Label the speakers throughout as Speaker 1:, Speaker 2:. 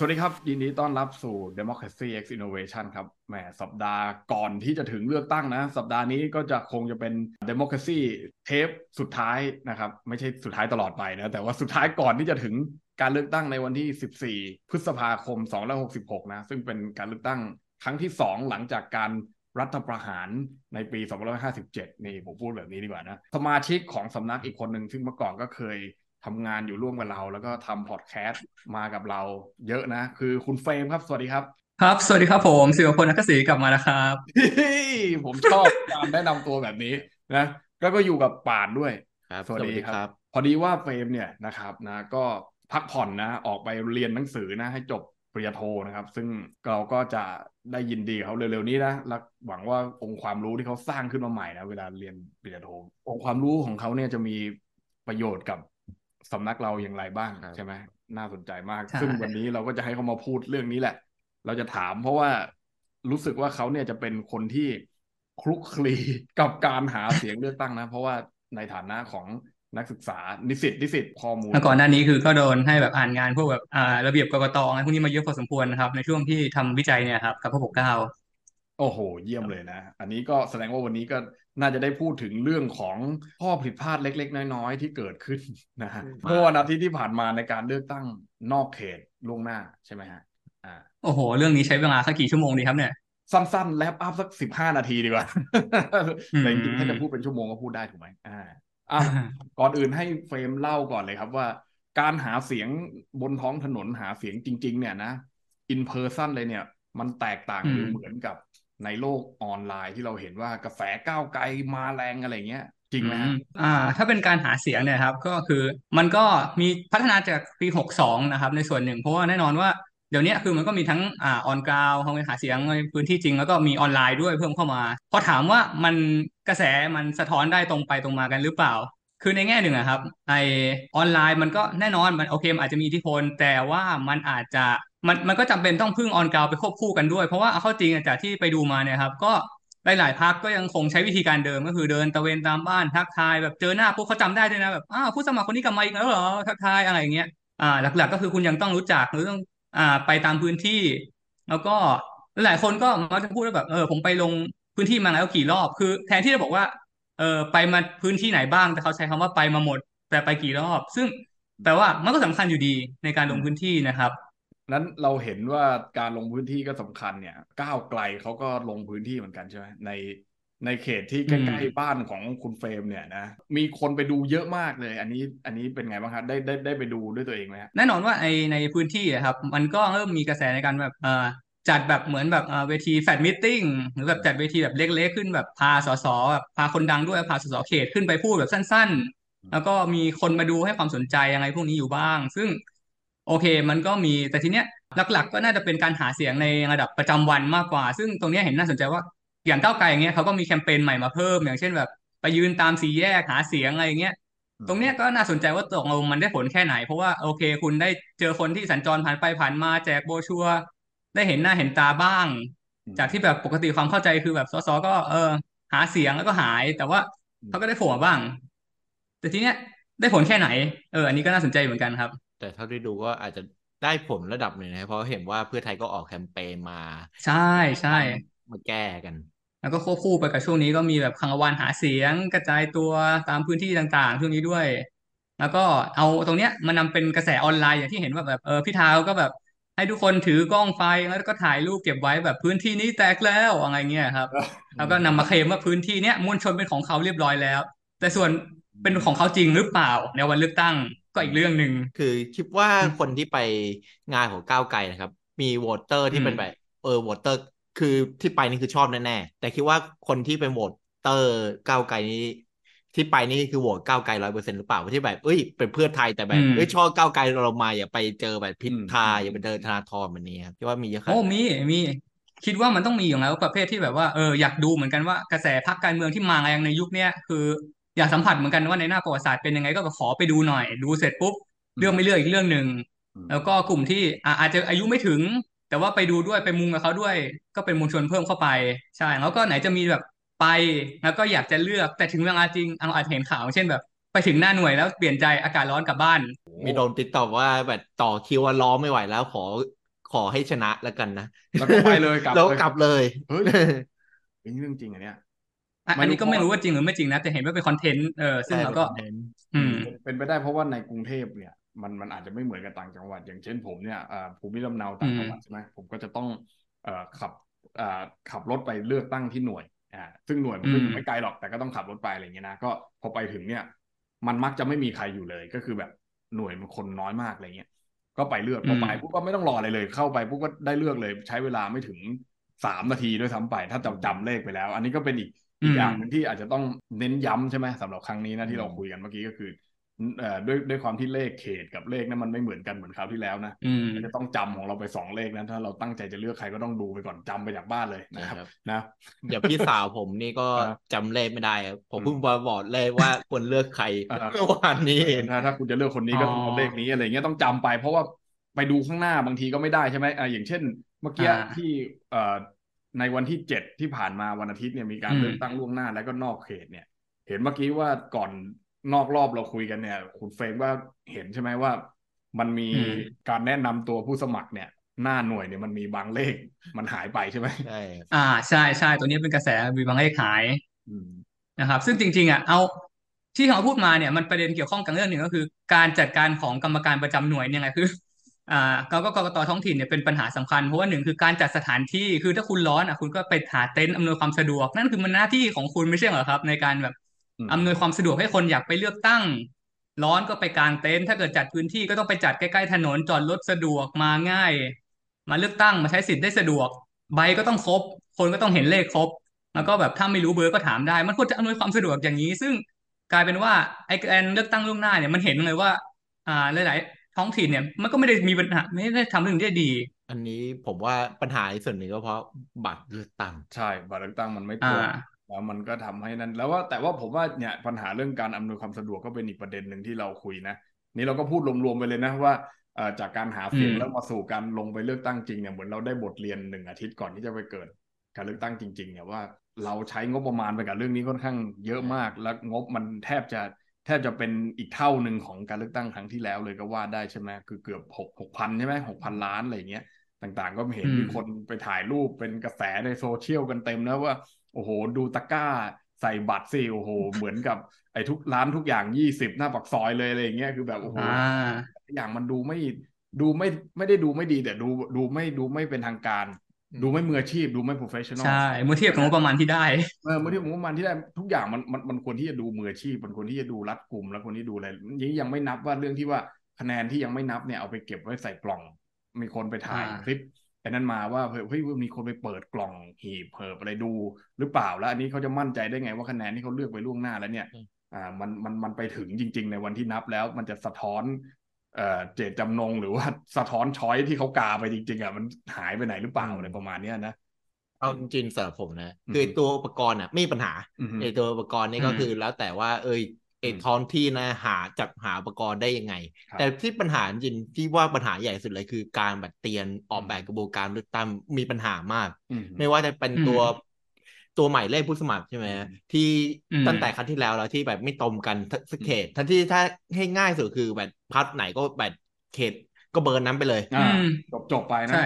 Speaker 1: สวัสดีครับ ยินดีต้อนรับสู่ Democracy X Innovation ครับแหมสัปดาห์ก่อนที่จะถึงเลือกตั้งนะ สัปดาห์นี้ก็จะคงจะเป็น Democracy เทปสุดท้ายนะครับ ไม่ใช่สุดท้ายตลอดไปนะ แต่ว่าสุดท้ายก่อนที่จะถึงการเลือกตั้งในวันที่ 14 พฤษภาคม 2566 นะ ซึ่งเป็นการเลือกตั้งครั้งที่ 2 หลังจากการรัฐประหารในปี 2557 นี่ผมพูดแบบนี้ดีกว่านะ สมาชิกของสำนักอีกคนหนึ่งซึ่งเมื่อก่อนก็เคย ทำงานอยู่ร่วมกับเรา แล้วก็ทำพอดแคสต์มากับเรา เยอะนะ คือคุณเฟรมครับ สวัสดีครับ
Speaker 2: ครับ สวัสดีครับผมสิวพลนักศรีกลับมาแล้วครับ
Speaker 1: ผมชอบการแนะนำตัวแบบนี้นะก็ก็อยู่กับป่านด้วย
Speaker 3: ครับ
Speaker 1: สวัสดี
Speaker 3: สวัสดี
Speaker 1: ค
Speaker 3: ครั
Speaker 1: รับ
Speaker 3: บ
Speaker 1: พอดีว่าเฟรมเนี่ยนะครับนะ ก็พักผ่อนนะ ออกไปเรียนหนังสือนะให้จบปริญญาโทนะครับ ซึ่งเราก็จะได้ยินดีเขาเร็วๆนี้นะและหวังว่าองค์ความรู้ที่เขาสร้างขึ้นมาใหม่นะเวลาเรียนปริญญาโท องค์ความรู้ของเขาเนี่ยจะมีประโยชน์กับ สำนักเราอย่างไรบ้าง
Speaker 3: ครับ
Speaker 1: ใช่ไหมน่าสนใจมาก
Speaker 2: ใช่
Speaker 1: ซึ่งวันนี้เราก็จะให้เขามาพูดเรื่องนี้แหละ เราจะถามเพราะว่ารู้สึกว่าเขาเนี่ยจะเป็นคนที่คลุกคลีกับการหาเสียงเลือกตั้งนะ เพราะว่าในฐานะของนักศึกษานิสิตนิสิตข้อมูล
Speaker 2: แล้วก่อนหน้านี้คือก็โดนให้แบบอ่านงานพวกแบบอ่าระเบียบกกตอะไรพวกนี้มาเยอะพอสมควรนะครับ ในช่วงที่ทำวิจัยเนี่ยครับกับพระปกเกล้า
Speaker 1: โอ้โห เยี่ยมเลยนะ อันนี้ก็แสดงว่าวันนี้ก็ น่าจะได้พูดถึงเรื่องของข้อผิดพลาดเล็ก ๆ น้อยๆ ที่เกิดขึ้นนะฮะ
Speaker 3: อืม
Speaker 1: เมื่อวันอาทิตย์ที่ผ่านมาในการเลือกตั้งนอกเขตล่วงหน้าใช่ไหมฮะอ่า
Speaker 2: โอ้โห เรื่องนี้ใช้เวลาสักกี่ชั่วโมงดีครับเนี่ย
Speaker 1: สั้นๆ แลปอัพสักสิบห้านาทีดีกว่า
Speaker 2: อืม
Speaker 1: แต่จริงๆถ้าจะพูดเป็นชั่วโมงก็พูดได้ถูกไหมอ่าอะก่อนอื่นให้เฟรมเล่าก่อนเลยครับว่า การหาเสียงบนท้องถนนหาเสียงจริง ๆ เนี่ยนะ in person เลยเนี่ย มันแตกต่างหรือ
Speaker 2: อืม
Speaker 1: เหมือนกับ ในโลกออนไลน์ที่เราเห็นว่ากระแสก้าวไกลมาแรงอะไรเงี้ยจริงไหม
Speaker 2: อือ่า ถ้าเป็นการหาเสียงเนี่ยครับ ก็คือมันก็มีพัฒนาจากปี 62 นะครับ ในส่วนหนึ่ง เพราะว่าแน่นอนว่าเดี๋ยวนี้คือมันก็มีทั้งอ่าออนกราวเขาไปหาเสียงในพื้นที่จริง แล้วก็มีออนไลน์ด้วยเพิ่มเข้ามา พอถามว่ามันกระแสมันสะท้อนได้ตรงไปตรงมากันหรือเปล่า คือในแง่หนึ่งอะครับไอออนไลน์มันก็แน่นอนมันโอเคมันอาจจะมีอิทธิพล แต่ว่ามันอาจจะมันมันก็จำเป็นต้องพึ่งออนกราวไปควบคู่กันด้วย เพราะว่าเอาเข้าจริงจากที่ไปดูมาเนี่ยครับ ก็หลายๆพักก็ยังคงใช้วิธีการเดิมก็คือเดินตะเวนตามบ้านทักทายแบบเจอหน้าปุ๊บเขาจำได้ด้วยนะแบบอ้าวผู้สมัครคนนี้กลับมาอีกแล้วเหรอทักทายอะไรอย่างเงี้ยอ่าหลักๆ ก็คือคุณยังต้องรู้จักหรือต้องอ่าไปตามพื้นที่ แล้วก็หลายคนก็มักจะพูดว่าแบบเออผมไปลงพื้นที่มาแล้วกี่รอบ คือ แทนที่จะบอกว่า เออไปมาพื้นที่ไหนบ้าง แต่เขาใช้คำว่าไปมาหมด แต่ไปกี่รอบ ซึ่งแปลว่ามันก็สำคัญอยู่ดีในการลงพื้นที่นะครับ
Speaker 1: นั้นเราเห็นว่าการลงพื้นที่ก็สำคัญเนี่ย ก้าวไกลเขาก็ลงพื้นที่เหมือนกันใช่ไหมในในเขตที่ใก
Speaker 2: อื
Speaker 1: ล้
Speaker 2: ม
Speaker 1: บ้านของคุณเฟรมเนี่ยนะมีคนไปดูเยอะมากเลย อันนี้อันนี้เป็นไงบ้างครับได้ได้ได้ไปดูด้วยตัวเองไหมฮะ
Speaker 2: แน่นอนว่าในในพื้นที่อะครับ มันก็เริ่มมีกระแสในการแบบเอ่อ จัดแบบเหมือนแบบเอ่อเวที fan meetingหรือแบบจัดเวทีแบบเล็กๆขึ้นแบบพาสสแบบพาคนดังด้วยพาสสเขตขึ้นไปพูดแบบสั้น ๆ แล้วก็มีคนมาดูให้ความสนใจอะไรพวกนี้อยู่บ้าง ซึ่งโอเค มันก็มีแต่ทีเนี้ยหลัก ๆ ก็น่าจะเป็นการหาเสียงในระดับประจำวันมากกว่า ซึ่งตรงเนี้ยเห็นน่าสนใจว่าอย่างก้าวไกลอย่างเงี้ยเขาก็มีแคมเปญใหม่มาเพิ่ม อย่างเช่นแบบไปยืนตามสี่แยกหาเสียงอะไรอย่างเงี้ยตรงเนี้ยก็น่าสนใจว่าตกลงมันได้ผลแค่ไหน เพราะว่าโอเค คุณได้เจอคนที่สัญจรผ่านไปผ่านมาแจกโบรชัวร์ ได้เห็นหน้าเห็นตาบ้าง
Speaker 1: อืม
Speaker 2: จากที่แบบปกติความเข้าใจคือแบบสสก็เออ หาเสียงแล้วก็หาย แต่ว่า
Speaker 1: อืม
Speaker 2: เขาก็ได้โผล่มาบ้าง แต่ทีเนี้ยได้ผลแค่ไหน เออ อันนี้ก็น่าสนใจเหมือนกันครับ
Speaker 3: แต่เท่าที่ดูก็อาจจะได้ผลระดับหนึ่งนะครับเพราะเห็นว่าเพื่อไทยก็ออกแคมเปญมา
Speaker 2: ใช่ใช่
Speaker 3: มาแก้กัน
Speaker 2: แล้วก็ควบคู่ไปกับช่วงนี้ก็มีแบบคางวันหาเสียงกระจายตัวตามพื้นที่ต่างๆ ช่วงนี้ด้วย แล้วก็เอาตรงเนี้ยมานำเป็นกระแสออนไลน์อย่างที่เห็นว่าแบบเออพี่ทาวก็แบบ ให้ทุกคนถือกล้องไฟแล้วก็ถ่ายรูปเก็บไว้แบบพื้นที่นี้แตกแล้วอะไรเงี้ยครับ แล้วก็นำมาเคลมว่าพื้นที่เนี้ยมวลชนเป็นของเขาเรียบร้อยแล้ว แต่ส่วนเป็นของเขาจริงหรือเปล่าในวันเลือกตั้งก็อีกเรื่องหนึ่ง
Speaker 3: คือคิดว่า
Speaker 2: อืม
Speaker 3: คนที่ไปงานของก้าวไกลนะครับมี voter ที่
Speaker 2: อืม
Speaker 3: เป็นแบบเออ voter คือที่ไปนี่คือชอบแน่ๆแต่คิดว่าคนที่เป็น voter ก้าวไกลนี้ ที่ไปนี่คือโหวตก้าวไกลร้อยเปอร์เซ็นต์หรือเปล่าที่แบบเอ้ยเป็นเพื่อไทยแต่แบ
Speaker 2: อื
Speaker 3: บ
Speaker 2: ม
Speaker 3: เอ้ยชอบก้าวไกลเรามาอย่าไปเจอแบบพิ
Speaker 1: อืม
Speaker 3: ธา
Speaker 1: อืม
Speaker 3: อย่าไปเจอธนาธรแบบนี้ครับคิดว่ามีเยอะขนา
Speaker 2: โอ้
Speaker 3: ดนั้น
Speaker 2: มีมีคิดว่ามันต้องมีอยู่แล้วประเภทที่แบบว่าเอออยากดูเหมือนกันว่ากระแสพรรคการเมืองที่มาแรงในยุคเนี้ยคืออยากสัมผัสเหมือนกันว่าในหน้าประวัติศาสตร์เป็นยังไงก็ขอไปดูหน่อย ดูเสร็จปุ๊บเรื่องไม่เลือกอีกเรื่องหนึ่ง
Speaker 1: อืม
Speaker 2: แล้วก็กลุ่มที่อะอาจจะอายุไม่ถึง แต่ว่าไปดูด้วยไปมุงกับเขาด้วย ก็เป็นมวลชนเพิ่มเข้าไปใช่แล้วก็ไหนจะมีแบบ ไปแล้วก็อยากจะเลือกแต่ถึงเวลาจริงเราอาจจะเห็นข่าว เช่นแบบ ไปถึงหน้าหน่วยแล้วเปลี่ยนใจอากาศร้อนกลับบ้าน
Speaker 3: มีโดนติดต่อว่าแบบต่อคิวว่าล้อไม่ไหวแล้วขอขอให้ชนะแล้วกันนะ
Speaker 1: แล้วก็ไปเลยกลับ
Speaker 3: แล้ว
Speaker 1: เลย
Speaker 3: กลับเลย
Speaker 1: เฮ้ยเป็นเรื่องจริงอันเนี้ย
Speaker 2: อะ
Speaker 1: ไม่
Speaker 2: อัน
Speaker 1: รู้
Speaker 2: นี้ก็ไม่รู้ว่าจริงหรือไม่จริงนะแต่เห็นว่าเป็นคอนเทนต์เออซึ่งเราก็อืม
Speaker 1: เป็นเป็นไปได้เพราะว่าในกรุงเทพเนี่ย มันมันอาจจะไม่เหมือนกับต่างจังหวัด อย่างเช่นผมเนี่ยอ่าภูมิลำเนาต่างจังหวัดใช่ไหมผมก็จะต้องเอ่อขับอ่าขับรถไปเลือกตั้งที่หน่วย อ่าซึ่งหน่วยมันก็อยู่
Speaker 2: อืม
Speaker 1: ไม่ไกลหรอกแต่ก็ต้องขับรถไปอะไรอย่างเงี้ยนะก็พอไปถึงเนี่ย มันมักจะไม่มีใครอยู่เลยก็คือแบบหน่วยมันคนน้อยมากอะไรเงี้ยก็ไปเลือกพอไปปุ๊บก็ไม่ต้องรออะไรเลย เข้าไปปุ๊บก็ได้เลือกเลย ใช้เวลาไม่ถึงสามนาทีด้วยซ้ำไป ถ้าจำจำเลขไปแล้ว อันนี้ก็เป็นอีกอีกอย่างหนึ่งที่อาจจะต้องเน้นย้ำใช่ไหมสำหรับครั้งนี้นะที่เราคุยกันเมื่อกี้ก็คือเอ่อ ด้วยด้วยความที่เลขเขตกับเลขนั้นมันไม่เหมือนกันเหมือนคราวที่แล้วนะ
Speaker 2: อืม
Speaker 1: มันจะต้องจำของเราไปสองเลขนะถ้าเราตั้งใจจะเลือกใครก็ต้องดูไปก่อนจำไปจากบ้านเลยนะครับ
Speaker 3: นะครับ
Speaker 1: นะ
Speaker 3: อย่างพี่สาวผมนี่ก็
Speaker 1: ครับ
Speaker 3: จำเลขไม่ได้ครับผม
Speaker 1: อืม
Speaker 3: เพิ่งมาบอกเลยว่าควรเลือกใคร
Speaker 1: อ่า
Speaker 3: เมื่อวานนี้เอง
Speaker 1: ถ้าถ้าคุณจะเลือกคนนี้ก็ต้องเอาเลขนี้อะไรเงี้ยต้องจำไป เพราะว่าไปดูข้างหน้าบางทีก็ไม่ได้ใช่ไหมอ่าอย่างเช่น เมื่อกี้
Speaker 2: อ่า
Speaker 1: ที่เอ่อในวันที่เจ็ดที่ผ่านมาวันอาทิตย์เนี่ยมีการ
Speaker 2: อืม
Speaker 1: เลือกตั้งล่วงหน้าแล้วก็นอกเขตเนี่ย เห็นเมื่อกี้ว่าก่อน นอกรอบเราคุยกันเนี่ย คุณเฟรมว่าเห็นใช่ไหมว่า มันมี
Speaker 2: อืม
Speaker 1: การแนะนำตัวผู้สมัครเนี่ยหน้าหน่วยเนี่ยมันมีบางเลข มันหายไปใช่ไหม
Speaker 3: ใช่
Speaker 2: อ่าใช่ใช่ตัวนี้เป็นกระแสมีบางเลขหาย
Speaker 1: อืม
Speaker 2: นะครับ ซึ่งจริง ๆอะเอาที่เขาพูดมาเนี่ยมันประเด็นเกี่ยวข้องกับเรื่องหนึ่งก็คือ การจัดการของกรรมการประจำหน่วยเนี่ยไงคืออ่าก็ก็กกตท้องถิ่นเนี่ยเป็นปัญหาสำคัญเพราะว่าหนึ่งคือการจัดสถานที่คือถ้าคุณร้อนอะคุณก็ไปหาเต็นท์อำนวยความสะดวก นั่นคือมันหน้าที่ของคุณไม่ใช่เหรอครับ ในการแบบ
Speaker 1: อืม
Speaker 2: อำนวยความสะดวกให้คนอยากไปเลือกตั้ง ร้อนก็ไปกางเต็นท์ถ้าเกิดจัดพื้นที่ก็ต้องไปจัดใกล้ๆถนนจอดรถสะดวกมาง่าย มาเลือกตั้งมาใช้สิทธิ์ได้สะดวก ใบก็ต้องครบ คนก็ต้องเห็นเลขครบ แล้วก็แบบถ้าไม่รู้เบอร์ก็ถามได้ มันควรจะอำนวยความสะดวกอย่างนี้ ซึ่งกลายเป็นว่าไอ้การเลือกตั้งล่วงหน้าเนี่ยมันเห็นเลยว่า อ่าหลายๆท้องถิ่นเนี่ย มันก็ไม่ได้มีปัญหาไม่ได้ทำเรื่องนี้ได้ดี
Speaker 3: อันนี้ผมว่าปัญหาอีกส่วนหนึ่งก็เพราะบัตรเลือกตั้ง
Speaker 1: ใช่ บัตรเลือกตั้งมันไม่ตรง
Speaker 2: อ่า
Speaker 1: แล้วมันก็ทำให้นั้น แล้วว่าแต่ว่าผมว่าเนี่ยปัญหาเรื่องการอำนวยความสะดวกก็เป็นอีกประเด็นหนึ่งที่เราคุยนะ นี่เราก็พูดรวมๆไปเลยนะว่าเอ่อจากการหาเสียง
Speaker 2: อืม
Speaker 1: แล้วมาสู่การลงไปเลือกตั้งจริงเนี่ยเหมือนเราได้บทเรียนหนึ่งอาทิตย์ก่อนที่จะไปเกิดการเลือกตั้งจริง ๆ เนี่ยว่าเราใช้งบประมาณไปกับเรื่องนี้ค่อนข้างเยอะมาก และงบมันแทบจะแทบจะเป็นอีกเท่าหนึ่งของการเลือกตั้งครั้งที่แล้วเลยก็ว่าได้ใช่ไหมคือเกือบหกหกพันใช่ไหมหกพันล้านอะไรอย่างเงี้ย ต่างๆ ก็เห็น
Speaker 2: อืม
Speaker 1: มีคนไปถ่ายรูปเป็นกระแสในโซเชียลกันเต็มนะว่าโอ้โห ดูตะกร้าใส่บัตรสิโอ้โห เหมือนกับไอ้ทุกร้านทุกอย่างยี่สิบหน้าปากซอยเลยอะไรอย่างเงี้ยคือแบบโอ้โห
Speaker 2: อ่า
Speaker 1: อย่างมันดูไม่ดูไม่ไม่ได้ดูไม่ดีแต่ดูดูไม่ดูไม่เป็นทางการ
Speaker 3: อืม
Speaker 1: ดูไม่มืออาชีพดูไม่ professional
Speaker 2: ใช่เมื่อเทียบกับงบประมาณที่ได้
Speaker 1: เออเมื่อที่ผมมันที่ได้ทุกอย่างมันมันมันควรที่จะดูมืออาชีพมันควรที่จะดูรัดกลุ่มแล้วควรที่ดูอะไรยังยังไม่นับว่าเรื่องที่ว่าคะแนนที่ยังไม่นับเนี่ยเอาไปเก็บไว้ใส่กล่องมีคนไปถ่าย
Speaker 2: อ่า
Speaker 1: คลิป ไอ้นั้นมาว่าเฮ้ยเฮ้ยมีคนไปเปิดกล่องหีบเพิบอะไรดูหรือเปล่าแล้วอันนี้เขาจะมั่นใจได้ไงว่าคะแนนที่เขาเลือกไปล่วงหน้าแล้วเนี่ย
Speaker 3: อืม
Speaker 1: อ่ามันมันมันไปถึงจริง ๆ ในวันที่นับแล้วมันจะสะท้อนเอ่อเจตจำนงหรือว่าสะท้อนช้อยที่เขากาไปจริง ๆอะมันหายไปไหนหรือเปล่าอะไรประมาณเนี้ยนะ
Speaker 3: เอาจริงๆสำหรับผมนะ
Speaker 1: อืม
Speaker 3: คือตัวอุปกรณ์อะไม่มีปัญหา
Speaker 1: อือฮึ
Speaker 3: ไอตัวอุปกรณ์นี่ก็
Speaker 2: อืม
Speaker 3: คือแล้วแต่ว่า เอย ไอ
Speaker 1: อืม
Speaker 3: ท้องที่นะหาจับหาอุปกรณ์ได้ยังไง
Speaker 1: ครับ
Speaker 3: แต่ที่ปัญหาจริงๆที่ว่าปัญหาใหญ่สุดเลยคือการแบบเตียนออก
Speaker 1: อืม
Speaker 3: แบบกระบวนการเลือกตั้งมีปัญหามาก
Speaker 1: อืม
Speaker 3: ไม่ว่าจะเป็น
Speaker 2: อืม
Speaker 3: ตัวตัวหมายเลขผู้สมัครใช่ไหม
Speaker 1: อืม
Speaker 3: ที่
Speaker 2: อืม
Speaker 3: ตั้งแต่ครั้งที่แล้วแล้วที่แบบไม่ตรงกันทั้งสักเขตทั้งที่ถ้าให้ง่ายสุดคือแบบพัดไหนก็แบบเขตก็เบอร์นั้นไปเลย
Speaker 1: อ่า
Speaker 2: อืม
Speaker 1: จบจบไปนะ
Speaker 2: ใช่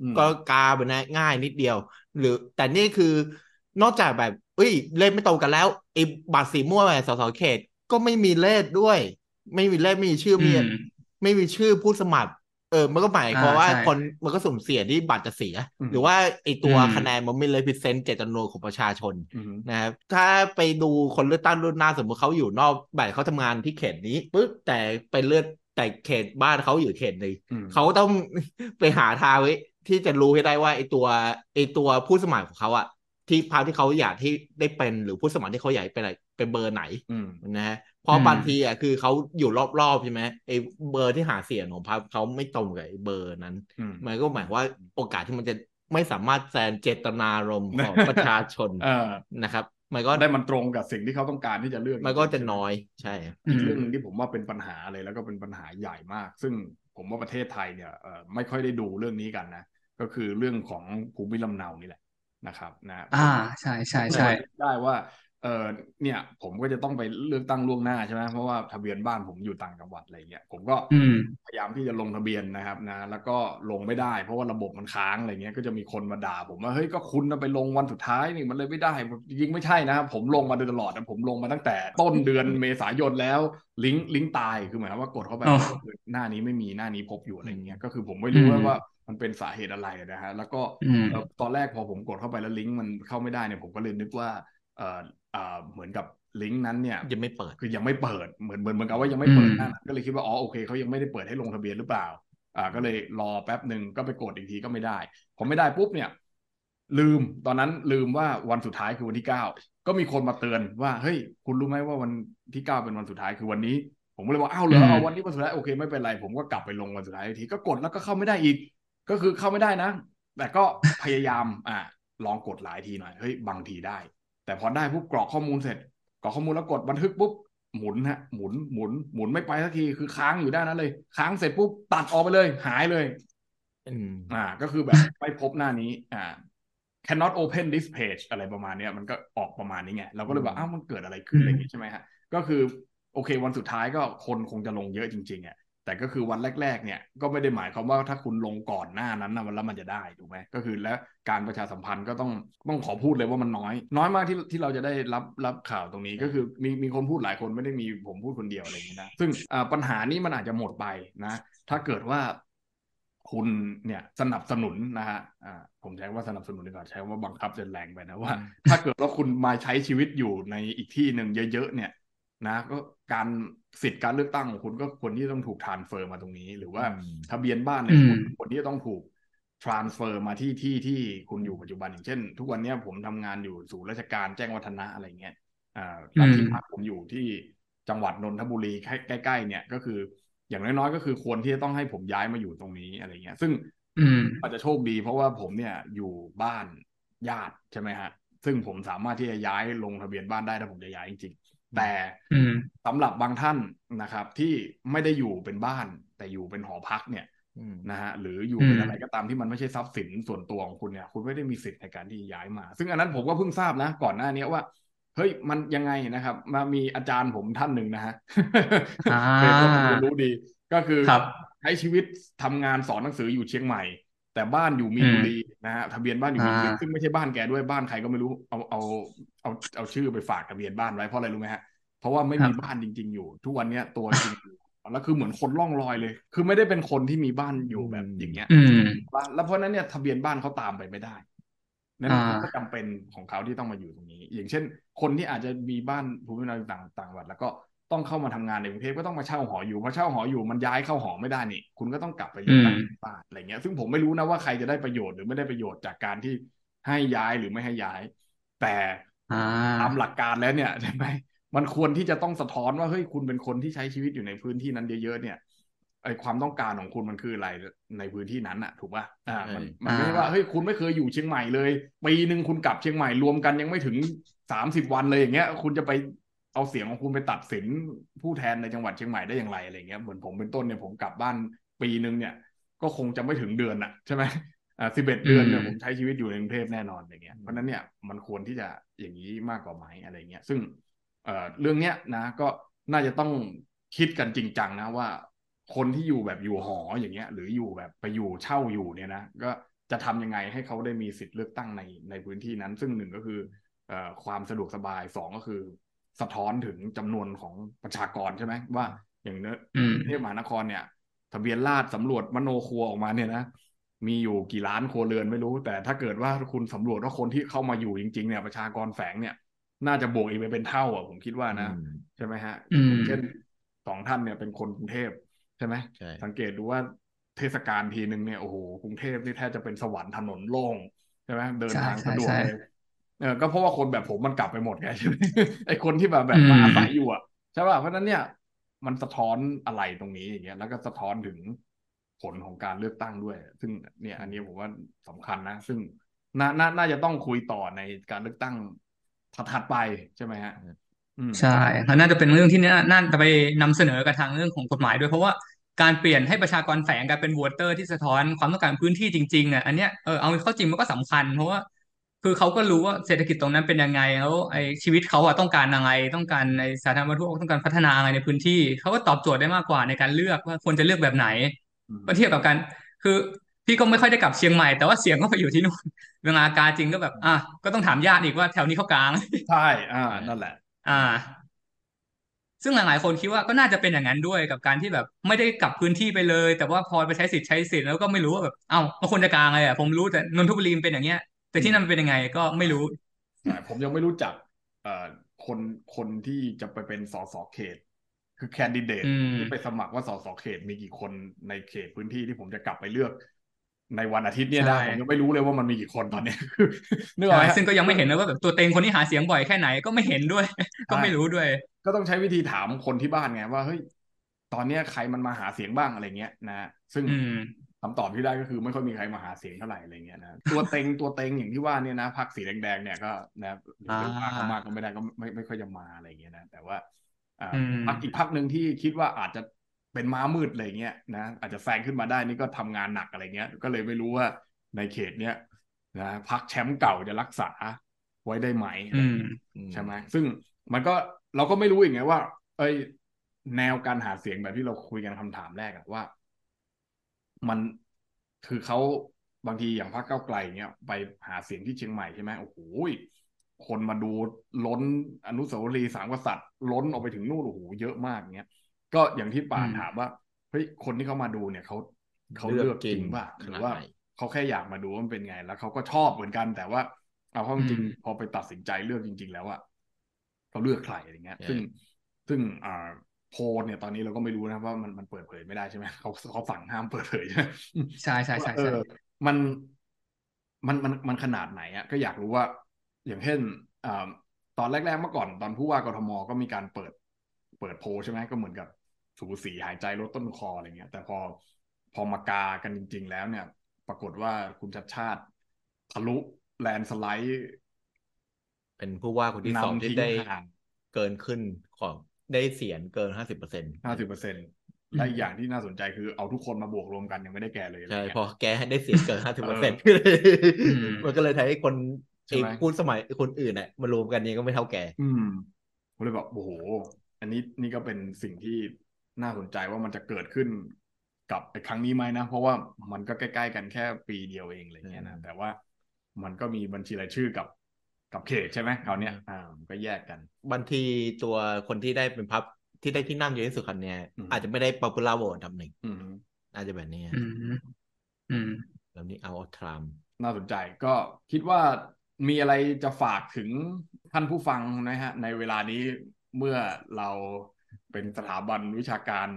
Speaker 1: อืม
Speaker 3: ก็กาแบบนั้นง่ายนิดเดียว หรือ แต่นี่คือนอกจากแบบเอ้ยเลขไม่ตรงกันแล้วไอ้บัตรสีม่วงแบบสสเขต ก็ไม่มีเลขด้วย ไม่มีเลขไม่มีชื่อ
Speaker 2: อื
Speaker 3: มี
Speaker 2: ม
Speaker 3: ไม่มีชื่อผู้สมัคร เออ มันก็หมายความ
Speaker 2: อ่า
Speaker 3: ว่า
Speaker 2: ใช่
Speaker 3: คนมันก็สุ่มเสี่ยงที่บัตรจะเสีย
Speaker 1: อืม
Speaker 3: หรือว่าไอตัว
Speaker 2: อืม
Speaker 3: คะแนนมันไม่เลยพิเศษเจตจำนงของประชาชน
Speaker 1: อืม
Speaker 3: นะครับถ้าไปดูคนเลือกตั้งรุ่นหน้าสมมติเขาอยู่นอกบัตรเขาทำงานที่เขตนี้ปุ๊บแต่ไปเลือกแต่เขตบ้านเขาอยู่เขตหนึ่ง
Speaker 1: อืม
Speaker 3: เขาต้องไปหาทางไว้ที่จะรู้ให้ได้ว่าไอตัวไอตัวผู้สมัครของเขาอะ ที่พรรคที่เขาอยากที่ได้เป็นหรือผู้สมัครที่เขาอยากเป็นอะไรเป็นเบอร์ไหน
Speaker 1: อืม
Speaker 3: นะฮะเพราะ
Speaker 2: อืม
Speaker 3: บางทีอะคือเขาอยู่รอบๆใช่ไหมไอเบอร์ที่หาเสียงของพรรคเขาไม่ตรงกับไอเบอร์นั้น
Speaker 1: อืม
Speaker 3: มันก็หมายว่าโอกาสที่มันจะไม่สามารถแซงเจตนารมณ์ของประชาชน
Speaker 1: เออ
Speaker 3: นะครับมันก็
Speaker 1: ได้มันตรงกับสิ่งที่เขาต้องการที่จะเลือก
Speaker 3: มันก็จะ
Speaker 1: จริงๆ
Speaker 3: น้อยใช่
Speaker 2: อื
Speaker 1: อีก
Speaker 2: ม
Speaker 1: เรื่องหนึ่งที่ผมว่าเป็นปัญหาเลยแล้วก็เป็นปัญหาใหญ่มาก ซึ่งผมว่าประเทศไทยเนี่ยเอ่อไม่ค่อยได้ดูเรื่องนี้กันนะก็คือเรื่องของภูมิลำเนานี่แหละ นะครับนะ
Speaker 2: อ่าใช่ใช่ใช่
Speaker 1: ได้ว่าเออเนี่ย ผมก็จะต้องไปเลือกตั้งล่วงหน้าใช่ไหมเพราะว่าทะเบียนบ้านผมอยู่ต่างจังหวัดอะไรเงี้ยผมก็
Speaker 2: อืม
Speaker 1: พยายามที่จะลงทะเบียนนะครับนะ แล้วก็ลงไม่ได้ เพราะว่าระบบมันค้างอะไรเงี้ยก็จะมีคนมาด่า ผมว่าเฮ้ยก็คุณน่ะไปลงวันสุดท้ายนี่มันเลยไม่ได้จริงๆไม่ใช่นะครับผมลงมาโดยตลอดนะผมลงมาตั้งแต่ต้นเดือนเมษายนแล้วลิงก์ลิงก์ตายคือหมายความว่ากดเข้าไป
Speaker 2: อ๋อ
Speaker 1: ก็คือหน้านี้ไม่มีหน้านี้พบอยู่อะไรเงี้ยก็คือผมไม่รู้ว่า
Speaker 2: อื ม
Speaker 1: ว่ามันเป็นสาเหตุอะไรนะฮะแล้วก็
Speaker 2: อืม
Speaker 1: เอ่อตอนแรกพอผมกดเข้าไปแล้วลิงก์มันเข้าไม่ได้เนี่ยผมก็เลยนึกว่าเอ่อเอ่อเหมือนกับลิงก์นั้นเนี่ย
Speaker 3: ยังไม่เปิด
Speaker 1: คือยังไม่เปิดเหมือนเหมือนเหมือนกับว่ายังไม่เปิด
Speaker 2: อืม
Speaker 1: หน้านั้นก็เลยคิดว่าอ๋อโอเคเขายังไม่ได้เปิดให้ลงทะเบียนหรือเปล่า อ่า ก็เลยรอแป๊บหนึ่งก็ไปกดอีกทีก็ไม่ได้พอไม่ได้ปุ๊บเนี่ย ลืมตอนนั้นลืมว่าวันสุดท้ายคือวันที่เก้าก็มีคนมาเตือนว่าเฮ้ยคุณรู้ไหมว่าวันที่เก้าเป็นวันสุดท้ายคือวันนี้ ผมก็เลยบอกอ้าวเหรอเอาวันนี้วันสุดท้ายโอเคไม่เป็นไรผมก็กลับไปลงวันสุดท้ายอีกทีก็กดแล้วก็เข้าไม่ได้อีก ก็คือเข้าไม่ได้นะ แต่ก็พยายามอ่าลองกดหลายทีหน่อยเฮ้ยบางทีได้ แต่พอได้ปุ๊บกรอกข้อมูลเสร็จกรอกข้อมูลแล้วกดบันทึกปุ๊บหมุนฮะหมุนหมุนหมุนไม่ไปสักทีคือค้างอยู่ด้านนั้นเลย ค้างเสร็จปุ๊บตัดออกไปเลย หายเลย
Speaker 3: อืม
Speaker 1: อ่า ก็คือแบบไม่พบหน้านี้ อ่า cannot open this page อะไรประมาณเนี้ยมันก็ออกประมาณนี้ไงเราก็เลยบอก
Speaker 3: อืม
Speaker 1: อ้าวมันเกิดอะไรขึ้นอะไรอย่างงี้ใช่ไหมฮะก็คือ โอเค วันสุดท้ายก็คนคงจะลงเยอะจริงๆอะ แต่ก็คือวันแรก ๆ เนี่ยก็ไม่ได้หมายความว่าถ้าคุณลงก่อนหน้านั้นนะวันแล้วมันจะได้ถูกไหมก็คือและการประชาสัมพันธ์ก็ต้องต้องขอพูดเลยว่ามันน้อย น้อยมากที่ที่เราจะได้รับรับข่าวตรงนี้ก็คือมีมีคนพูดหลายคนไม่ได้มีผมพูดคนเดียวอะไรอย่างนี้นะซึ่งอ่าปัญหานี้มันอาจจะหมดไปนะ ถ้าเกิดว่าคุณเนี่ยสนับสนุนนะฮะอ่าผมใช้ว่าสนับสนุนดีกว่าใช้ว่าบังคับจะแรงไปนะว่า ถ้าเกิดว่าคุณมาใช้ชีวิตอยู่ในอีกที่หนึ่งเยอะๆเนี่ยนะก็การ สิทธิ์การเลือกตั้งของคุณก็ควรที่จะต้องถูกทรานเฟอร์มาตรงนี้ หรือว่า
Speaker 3: อืม
Speaker 1: ทะเบียนบ้านเนี่ย
Speaker 2: อืม
Speaker 1: คุณควรที่จะต้องถูกทรานเฟอร์มาที่ที่ที่คุณอยู่ปัจจุบันอย่างเช่น ทุกวันเนี้ยผมทำงานอยู่ศูนย์ราชการแจ้งวัฒนะอะไรเงี้ยอ่าแล้วที่พักผมอยู่ที่จังหวัดนนทบุรีใกล้ๆเนี่ยก็คือ อย่างน้อยๆก็คือควรที่จะต้องให้ผมย้ายมาอยู่ตรงนี้อะไรเงี้ย ซึ่ง
Speaker 2: อืม
Speaker 1: อาจจะโชคดีเพราะว่าผมเนี่ยอยู่บ้านญาติใช่ไหมฮะ ซึ่งผมสามารถที่จะย้ายลงทะเบียนบ้านได้ถ้าผมจะย้ายจริงๆ แต่
Speaker 2: อืม
Speaker 1: สำหรับบางท่านนะครับ ที่ไม่ได้อยู่เป็นบ้าน แต่อยู่เป็นหอพักเนี่ย
Speaker 3: อืม
Speaker 1: นะฮะหรืออยู่
Speaker 2: อืม
Speaker 1: เป็นอะไรก็ตามที่มันไม่ใช่ทรัพย์สินส่วนตัวของคุณเนี่ย คุณไม่ได้มีสิทธิ์ในการที่ย้ายมา ซึ่งอันนั้นผมก็เพิ่งทราบนะ ก่อนหน้านี้ว่าเฮ้ยมันยังไงนะครับ มามีอาจารย์ผมท่านหนึ่งนะฮะ
Speaker 2: อ่า
Speaker 1: เป็นก็คงจะรู้ดีก็คือ
Speaker 2: ครับ
Speaker 1: ใช้ชีวิตทำงานสอนหนังสืออยู่เชียงใหม่ แต่บ้านอยู่มีนบุรีนะฮะทะเบียนบ้านอยู่มีนบุรี
Speaker 2: อ่า
Speaker 1: ซึ่งไม่ใช่บ้านแกด้วยบ้านใครก็ไม่รู้เอาเอา เอาเอาชื่อไปฝากทะเบียนบ้านไว้เพราะอะไรรู้ไหมฮะเพราะว่าไม่มีบ้านจริง ๆ อยู่ ทุกวันเนี้ยตัวจริงอยู่แล้วคือเหมือนคนล่องลอยเลย คือไม่ได้เป็นคนที่มีบ้านอยู่แบบอย่างเงี้ย
Speaker 2: อืม
Speaker 1: แล้วเพราะฉะนั้นเนี่ยทะเบียนบ้านเขาตามไปไม่ได้นั่น
Speaker 2: อ่า
Speaker 1: เขาก็จำเป็นของเขาที่ต้องมาอยู่ตรงนี้ อย่างเช่น คนที่อาจจะมีบ้านภูมิลำเนาต่างต่างจังหวัดแล้วก็ต้องเข้ามาทำงานในกรุงเทพก็ต้องมาเช่าหออยู่พอเช่าหออยู่มันย้ายเข้าหอไม่ได้นี่ คุณก็ต้องกลับไปเลือกตั้ง
Speaker 2: อืม
Speaker 1: ที่บ้านอะไรเงี้ย ซึ่งผมไม่รู้นะว่าใครจะได้ประโยชน์หรือไม่ได้ประโยชน์จากการที่ให้ย้ายหรือไม่ให้ย้าย แต่
Speaker 2: อ่า
Speaker 1: ตามหลักการแล้วเนี่ยใช่ไหมมันควรที่จะต้องสะท้อนว่าเฮ้ยคุณเป็นคนที่ใช้ชีวิตอยู่ในพื้นที่นั้นเยอะๆเนี่ยไอความต้องการของคุณมันคืออะไรในพื้นที่นั้นอะถูกป่ะอ่ามันมันไม่ใช่ว่าเฮ้ยคุณไม่เคยอยู่เชียงใหม่เลยปีหนึ่งคุณกลับเชียงใหม่รวมกันยังไม่ถึงสามสิบวันเลยอย่างเงี้ย คุณจะไปเอาเสียงของคุณไปตัดสินผู้แทนในจังหวัดเชียงใหม่ได้อย่างไรอะไรเงี้ยเหมือนผมเป็นต้นเนี่ยผมกลับบ้านปีหนึ่งเนี่ย ก็คงจะไม่ถึงเดือนอะใช่ไหม อ่าสิบเอ็ดเดือนเนี่ย
Speaker 2: อืม
Speaker 1: ผมใช้ชีวิตอยู่ในกรุงเทพแน่นอนอย่างเงี้ยเพราะฉะนั้นเนี่ยมันควรที่จะอย่างนี้มากกว่าไหมอะไรเงี้ยซึ่งเอ่อเรื่องเนี้ยนะก็น่าจะต้องคิดกันจริงจังนะว่า คนที่อยู่แบบอยู่หออย่างเงี้ย หรืออยู่แบบไปอยู่เช่าอยู่เนี่ยนะก็จะทำยังไงให้เขาได้มีสิทธิ์เลือกตั้งในในพื้นที่นั้น ซึ่งหนึ่งก็คือเอ่อความสะดวกสบายสองก็คือ สะท้อนถึงจำนวนของประชากรใช่ไหมว่าอย่างเนื้อ
Speaker 2: อืม
Speaker 1: กรุงเทพมหานครเนี่ย ทะเบียนราษฎร์สำรวจมโนครัวออกมาเนี่ยนะ มีอยู่กี่ล้านครัวเรือนไม่รู้ แต่ถ้าเกิดว่าคุณสำรวจว่าคนที่เข้ามาอยู่จริง ๆ เนี่ยประชากรแฝงเนี่ย น่าจะบวกอีกไปเป็นเท่าอะผมคิดว่านะ
Speaker 3: อืม
Speaker 1: ใช่ไหมฮะ
Speaker 2: อืม
Speaker 1: อย่างเช่นสองท่านเนี่ยเป็นคนกรุงเทพใช่ไหม
Speaker 3: ใช่
Speaker 1: สังเกตดูว่าเทศกาลทีหนึ่งเนี่ยโอ้โหกรุงเทพนี่แทบจะเป็นสวรรค์ถนนโล่งใช่ไหมเดิน
Speaker 2: ใช่
Speaker 1: ทาง
Speaker 2: ใช่
Speaker 1: สะดวก
Speaker 2: ใช่
Speaker 1: เลยเออก็เพราะว่าคนแบบผมมันกลับไปหมดไงใช่ไหมไอคนที่แบบแบบ
Speaker 2: อืม
Speaker 1: มาอาศัยอยู่อะใช่ป่ะเพราะฉะนั้นเนี่ยมันสะท้อนอะไรตรงนี้อย่างเงี้ยแล้วก็สะท้อนถึง ผลของการเลือกตั้งด้วย ซึ่งเนี่ยอันนี้ผมว่าสำคัญนะ ซึ่งน่าน่าน่าจะต้องคุยต่อในการเลือกตั้งถัดๆไปใช่ไหมฮะอืม
Speaker 2: ใช่แล้วน่าจะเป็นเรื่องที่น่าน่าจะไปนำเสนอกับทางเรื่องของกฎหมายด้วยเพราะว่าการเปลี่ยนให้ประชากรแฝงกลายเป็นวอเตอร์ที่สะท้อนความต้องการพื้นที่จริงๆอะอันเนี้ยเออเอาเข้าจริงมันก็สำคัญ เพราะว่า คือเขาก็รู้ว่าเศรษฐกิจตรงนั้นเป็นยังไงแล้วไอ้ชีวิตเขาอะต้องการอะไรต้องการในสาธารณูปโภคต้องการพัฒนาอะไรในพื้นที่เขาก็ตอบโจทย์ได้มากกว่าในการเลือกว่าควรจะเลือกแบบไหน
Speaker 1: อืม
Speaker 2: ก็เทียบกับการคือพี่ก็ไม่ค่อยได้กลับเชียงใหม่แต่ว่าเสียงก็ไปอยู่ที่นู่นเวลากาจริงก็แบบ อะก็ต้องถามญาติอีกว่าแถวนี้เขากลาง
Speaker 1: ใช่อ่า นั่นแหละ
Speaker 2: อ่า ซึ่งหลายๆคนคิดว่าก็น่าจะเป็นอย่างนั้นด้วยกับการที่แบบ ไม่ได้กลับพื้นที่ไปเลย แต่ว่าพอไปใช้สิทธิ์ใช้สิทธิ์แล้วก็ไม่รู้ว่าแบบเอ้ามันควรจะกลางอะไรอะผมรู้แต่นนทบุรีมันเป็นอย่างเงี้ย แต่ที่นั่นมันเป็นยังไงก็ไม่รู้
Speaker 1: ใช่ผมยังไม่รู้จักเอ่อคนคนที่จะไปเป็นสสเขต คือแคนดิเดต
Speaker 2: อืม
Speaker 1: ที่ไปสมัครว่าสสเขตมีกี่คนในเขตพื้นที่ที่ผมจะกลับไปเลือก ในวันอาทิตย์เนี่ยนะ
Speaker 2: ใช่
Speaker 1: ผมยังไม่รู้เลยว่ามันมีกี่คนตอนเนี้ยคือนึกออก
Speaker 2: ใช่
Speaker 1: ไหม
Speaker 2: ซึ่งก็ยังไม่เห็นเลยว่าแบบตัวเต็งคนที่หาเสียงบ่อยแค่ไหนก็ไม่เห็นด้วย ก็ไม่รู้ด้วย
Speaker 1: ก็ต้องใช้วิธีถามคนที่บ้านไงว่าเฮ้ยตอนเนี้ยใครมันมาหาเสียงบ้างอะไรเงี้ยนะซึ่ง
Speaker 2: อืม
Speaker 1: คำตอบที่ได้ก็คือไม่ค่อยมีใครมาหาเสียงเท่าไหร่อะไรเงี้ยนะตัวเต็งตัวเต็งอย่างที่ว่าเนี่ยนะพรรคสีแดงๆเนี่ยก็นะหรือว่า
Speaker 2: อ่า
Speaker 1: มากก็ไม่ได้ก็ไม่ไม่ค่อยจะมาอะไรเงี้ยนะแต่ว่าอ่า
Speaker 2: อืม
Speaker 1: พรรคอีกพรรคหนึ่งที่คิดว่าอาจจะเป็นม้ามืดอะไรเงี้ยนะอาจจะแซงขึ้นมาได้นี่ก็ทำงานหนักอะไรเงี้ย ก็เลยไม่รู้ว่าในเขตเนี้ยนะพรรคแชมป์เก่าจะรักษาไว้ได้ไหมอะไร
Speaker 2: อืม
Speaker 1: เงี้ย
Speaker 3: อืม
Speaker 1: ใช่ไหมซึ่งมันก็เราก็ไม่รู้อย่างไงว่า เอ้ยแนวการหาเสียงแบบที่เราคุยกันคำถามแรกอะว่า มันคือเขาบางทีอย่างพรรคก้าวไกลเนี้ยไปหาเสียงที่เชียงใหม่ใช่ไหมโอ้โห คนมาดูล้นอนุสาวรีย์สามกษัตริย์ ล้นออกไปถึงนู่นโอ้โหเยอะมากเงี้ยก็อย่างที่ป่าน
Speaker 2: อืม
Speaker 1: ถามว่าเฮ้ยคนที่เขามาดูเนี่ยเขาเขา
Speaker 3: เลื
Speaker 1: เลื
Speaker 3: อ
Speaker 1: อกก
Speaker 3: จ
Speaker 1: จ
Speaker 3: ริ
Speaker 1: ริ
Speaker 3: ง
Speaker 1: งป่ะ
Speaker 3: ข
Speaker 1: หรื
Speaker 3: นา
Speaker 1: อ
Speaker 3: ด
Speaker 1: ว่า
Speaker 3: ไหน
Speaker 1: เขาแค่อยากมาดูว่ามันเป็นไง แล้วเขาก็ชอบเหมือนกันแต่ว่า เอาเข้าจริง
Speaker 2: อืม
Speaker 1: ๆพอไปตัดสินใจเลือกจริง ๆ แล้วอะเขาเลือกใครอะไรเงี้ย
Speaker 3: ใช่
Speaker 1: ซึ่งซึ่งอ่าโพลเนี่ยตอนนี้เราก็ไม่รู้นะว่ามันมันเปิดเผยไม่ได้ใช่ไหมเขาเขาสั่งห้ามเปิดเผยใช่ไหม
Speaker 2: ใช่ใช่ใช่
Speaker 1: เอ
Speaker 2: ใช่
Speaker 1: อมันมันมันมันขนาดไหนอะก็อยากรู้ว่า อย่างเช่นอ่าตอนแรกๆเมื่อก่อนตอนผู้ว่ากทมก็มีการเปิดเปิดโพลใช่ไหมก็เหมือนกับสูสีหายใจลดต้นคออะไรเงี้ย แต่พอพอมากากันจริง ๆ แล้วเนี่ย ปรากฏว่าคุณชัดชาติทะลุแลนด์สไลด์
Speaker 3: เป็นผู้ว่าคนที่สอง
Speaker 1: นำ
Speaker 3: ที่
Speaker 1: ทิ้ง
Speaker 3: ได้
Speaker 1: ห่าง
Speaker 3: เกินขึ้นของได้เสียงเกินห้าสิบเปอร์เซ็นต์
Speaker 1: ห้าสิบเปอร์เซ็นต์และอีกอย่างที่น่าสนใจคือเอาทุกคนมาบวกรวมกันยังไม่ได้แก่เลยอะไร
Speaker 3: ใช่
Speaker 1: เงี้ย
Speaker 3: พอแกให้ได้เสียงเกินห้าสิบเปอร์เซ็นต์
Speaker 2: ม
Speaker 3: มันก็เลยทำให้คน
Speaker 1: ใช่ไหม
Speaker 3: ไอ้พูดสมัยคนอื่นน่ะมารวมกันนี้ก็ไม่เท่าแก
Speaker 1: อืมผมเลยแบบโอ้โห อันนี้นี่ก็เป็นสิ่งที่น่าสนใจว่ามันจะเกิดขึ้นกับไอ้ครั้งนี้ไหมนะ เพราะว่ามันก็ใกล้ๆกันแค่ปีเดียวเองอะไรเงี้ยนะ
Speaker 3: อืม
Speaker 1: แต่ว่ามันก็มีบัญชีรายชื่อกับกับเขตใช่ไหมคราวเนี้ยอ่ามันก็แยกกัน
Speaker 3: บางทีตัวคนที่ได้เป็นพับที่ได้ที่นั่งเยอะที่สุดคันเนี้ย
Speaker 1: อืม
Speaker 3: อาจจะไม่ได้ popular vote อันดับหนึ่ง
Speaker 1: อืม
Speaker 3: อาจจะแบบนี้
Speaker 2: อืมอืม
Speaker 3: แบบนี้เอาทรัม
Speaker 1: น่าสนใจก็คิดว่า มีอะไรจะฝากถึงท่านผู้ฟังนะฮะ ในเวลานี้เมื่อเราเป็นสถาบันวิชาการ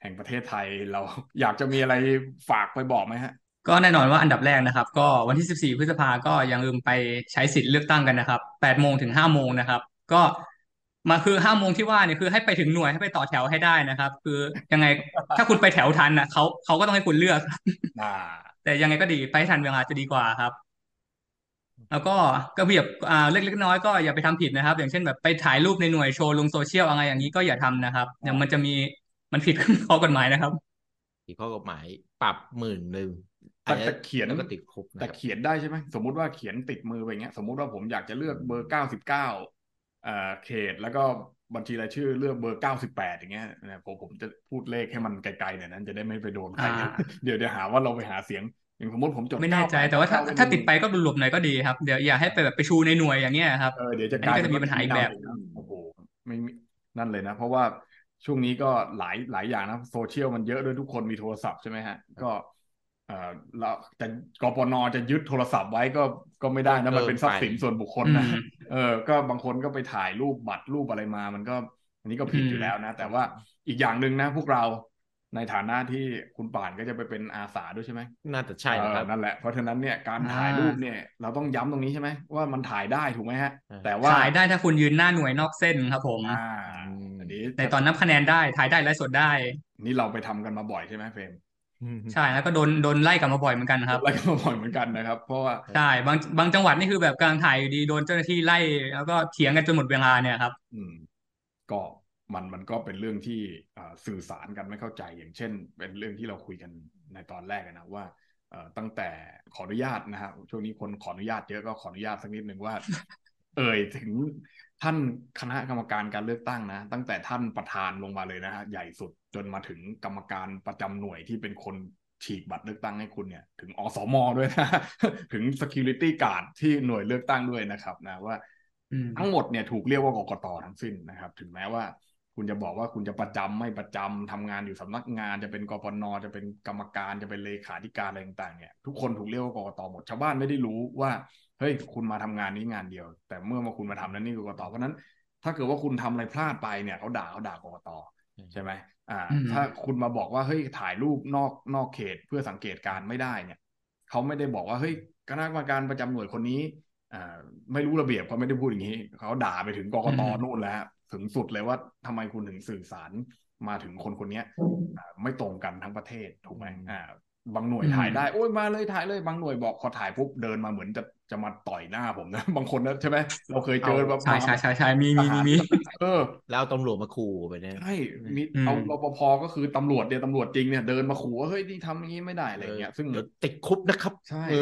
Speaker 1: แห่งประเทศไทยเราอยากจะมีอะไรฝากไปบอกไหมฮะ
Speaker 2: ก็แน่นอนว่าอันดับแรกนะครับ ก็วันที่ 14 พฤษภาก็อย่าลืมไปใช้สิทธิ์เลือกตั้งกันนะครับ8โมงถึง5โมงนะครับ ก็มาคือ5โมงที่ว่าเนี่ยคือให้ไปถึงหน่วยให้ไปต่อแถวให้ได้นะครับ คือยังไงถ้าคุณไปแถวทันนะเขาเขาก็ต้องให้คุณเลือก
Speaker 1: อ่า
Speaker 2: แต่ยังไงก็ดีไปให้ทันเวลาจะดีกว่าครับ แล้วก็ก็แบบอ่าเล็กๆน้อยๆก็อย่าไปทำผิดนะครับ อย่างเช่นแบบไปถ่ายรูปในหน่วยโชว์ลงโซเชียลอะไรอย่างนี้ก็อย่าทำนะครับเดี๋ยวมันจะมีมันผิดข้อกฎหมายนะครับ
Speaker 3: ที่ข้อกฎหมายปรับหมื่นหนึ่ง
Speaker 1: แต่แต่เขียน
Speaker 3: แล้วก็ติดคุกนะ
Speaker 1: แต่
Speaker 3: ครับ
Speaker 1: เขียนได้ใช่ไหมสมมุติว่าเขียนติดมือไปอย่างเงี้ย สมมุติว่าผมอยากจะเลือกเบอร์เก้าสิบเก้าเอ่อเขตแล้วก็บัญชีรายชื่อเลือกเบอร์เก้าสิบแปดอย่างเงี้ยนะผมผมจะพูดเลขให้มันไกลๆหน่อยนั้นจะได้ไม่ไปโดนใคร
Speaker 2: อ่า
Speaker 1: เดี๋ยวเดี๋ยวหาว่าเราไปหาเสียง อย่างสมมติผมจด
Speaker 2: ไม่แน่ใจ
Speaker 1: 98
Speaker 2: แต่ว่าถ้า
Speaker 1: 9
Speaker 2: ถ้าติดไปก็หลบๆหน่อยก็ดีครับเดี๋ยวอย่าให้ไปแบบไปชูในหน่วยอย่างเงี้ยครับ
Speaker 1: เออเดี๋ยวจะ
Speaker 2: อัน
Speaker 1: ก
Speaker 2: นี้
Speaker 1: ลาย
Speaker 2: ก็จะมีปัญหาอีกแบบ
Speaker 1: ชี้นำโอ้โหไม่มีนั่นเลยนะ เพราะว่าช่วงนี้ก็หลายหลายอย่างนะโซเชียลมันเยอะด้วยทุกคนมีโทรศัพท์ใช่ไหมฮะ ก็เออแล้วแต่กปนจะยึดโทรศัพท์ไว้ก็ก็ไม่ได้นะมันเป็นทรัพย์สินส่วนบุคคลนะ
Speaker 2: อืม
Speaker 1: เออ ก็บางคนก็ไปถ่ายรูปบัตรรูปอะไรมา มันก็อันนี้ก็ผิด
Speaker 2: อืม
Speaker 1: อยู่แล้วนะ แต่ว่าอีกอย่างหนึ่งนะ พวกเรา ในฐานะที่คุณป่านก็จะไปเป็นอาสาด้วยใช่ไหม
Speaker 3: น่าจะใช่นะครับ
Speaker 1: เออนั่นแหละเพราะฉะนั้นเนี่ยการ
Speaker 2: อ่า
Speaker 1: ถ่ายรูปเนี่ยเราต้องย้ำตรงนี้ใช่ไหมว่ามันถ่ายได้ถูกไหมฮะ
Speaker 3: ใช่
Speaker 1: แต่ว่า
Speaker 2: ถ่ายได้ถ้าคุณยืนหน้าหน่วยนอกเส้นครับผม
Speaker 1: อ่าอันนี้
Speaker 2: ในตอนนับคะแนนได้ถ่ายได้ไลฟ์สดได้
Speaker 1: นี่เราไปทำกันมาบ่อยใช่ไหมเฟรม
Speaker 2: ใช่แล้วก็โดนโดนไล่กลับมาบ่อยเหมือนกันครับ
Speaker 1: อะไรกันมาบ่อยเหมือนกันนะครับ เพราะว่า
Speaker 2: ใช่บางบางจังหวัดนี่คือแบบกำลังถ่ายอยู่ดีโดนเจ้าหน้าที่ไล่แล้วก็เถียงกันจนหมดเวลาเนี่ยครับ
Speaker 1: อืมก็ มันมันก็เป็นเรื่องที่อ่าสื่อสารกันไม่เข้าใจอย่างเช่น เป็นเรื่องที่เราคุยกันในตอนแรกอะนะว่าเอ่อตั้งแต่ขออนุญาตนะฮะช่วงนี้คนขออนุญาตเยอะก็ขออนุญาตสักนิดหนึ่งว่า เอ่ยถึงท่านคณะกรรมการการเลือกตั้งนะ ตั้งแต่ท่านประธานลงมาเลยนะฮะใหญ่สุดจนมาถึงกรรมการประจำหน่วยที่เป็นคนฉีกบัตรเลือกตั้งให้คุณเนี่ย ถึงอสมด้วยนะ ถึง security guard ที่หน่วยเลือกตั้งด้วยนะครับนะว่า
Speaker 2: อืม
Speaker 1: ทั้งหมดเนี่ยถูกเรียกว่ากกตทั้งสิ้นนะครับ ถึงแม้ว่า คุณจะบอกว่าคุณจะประจำไม่ประจำทำงานอยู่สำนักงานจะเป็นกปนจะเป็นกรรมการจะเป็นเลขาธิการอะไรต่างๆเนี่ยทุกคนถูกเรียกว่ากกตหมดชาวบ้านไม่ได้รู้ว่าเฮ้ยคุณมาทำงานนี้งานเดียว แต่เมื่อมาคุณมาทำแล้วนี่คือกกตเพราะฉะนั้น ถ้าเกิดว่าคุณทำอะไรพลาดไปเนี่ยเขาด่าเขาด่ากกตใช่ไหมอ่า
Speaker 2: อืม
Speaker 1: ถ้าคุณมาบอกว่าเฮ้ยถ่ายรูปนอกนอกเขตเพื่อสังเกตการณ์ไม่ได้เนี่ยเขาไม่ได้บอกว่าเฮ้ยคณะกรรมการประจำหน่วยคนนี้อ่าไม่รู้ระเบียบเขาไม่ได้พูดอย่างนี้เขาด่าไปถึงกกต
Speaker 2: อืม
Speaker 1: นู่นแล้วฮะ ถึงสุดเลยว่าทำไมคุณถึงสื่อสารมาถึงคนคนเนี้ยอ่าไม่ตรงกันทั้งประเทศถูกไหมอ่าบางหน่วย
Speaker 2: อืม
Speaker 1: ถ่ายได้โอ้ยมาเลยถ่ายเลยบางหน่วยบอกพอถ่ายปุ๊บเดินมาเหมือนจะจะมาต่อยหน้าผมนะบางคนนะใช่ไหมเราเคยเจอแบบ
Speaker 2: ใช่ใช่ใช่ใช่มีมีมีมี
Speaker 1: เออ
Speaker 3: แล้วเอาตำรวจมาขู่ไปเนี่ย
Speaker 1: ใช่มี
Speaker 2: อืม
Speaker 1: เอารปภก็คือตำรวจเนี่ยตำรวจจริงเนี่ยเดินมาขู่ว่าเฮ้ยนี่ทำอย่างนี้ไม่ได้อะไรเงี้ย ซึ่ง
Speaker 3: เดี๋ยวติดคุกนะครับ
Speaker 1: ใช่
Speaker 3: เออ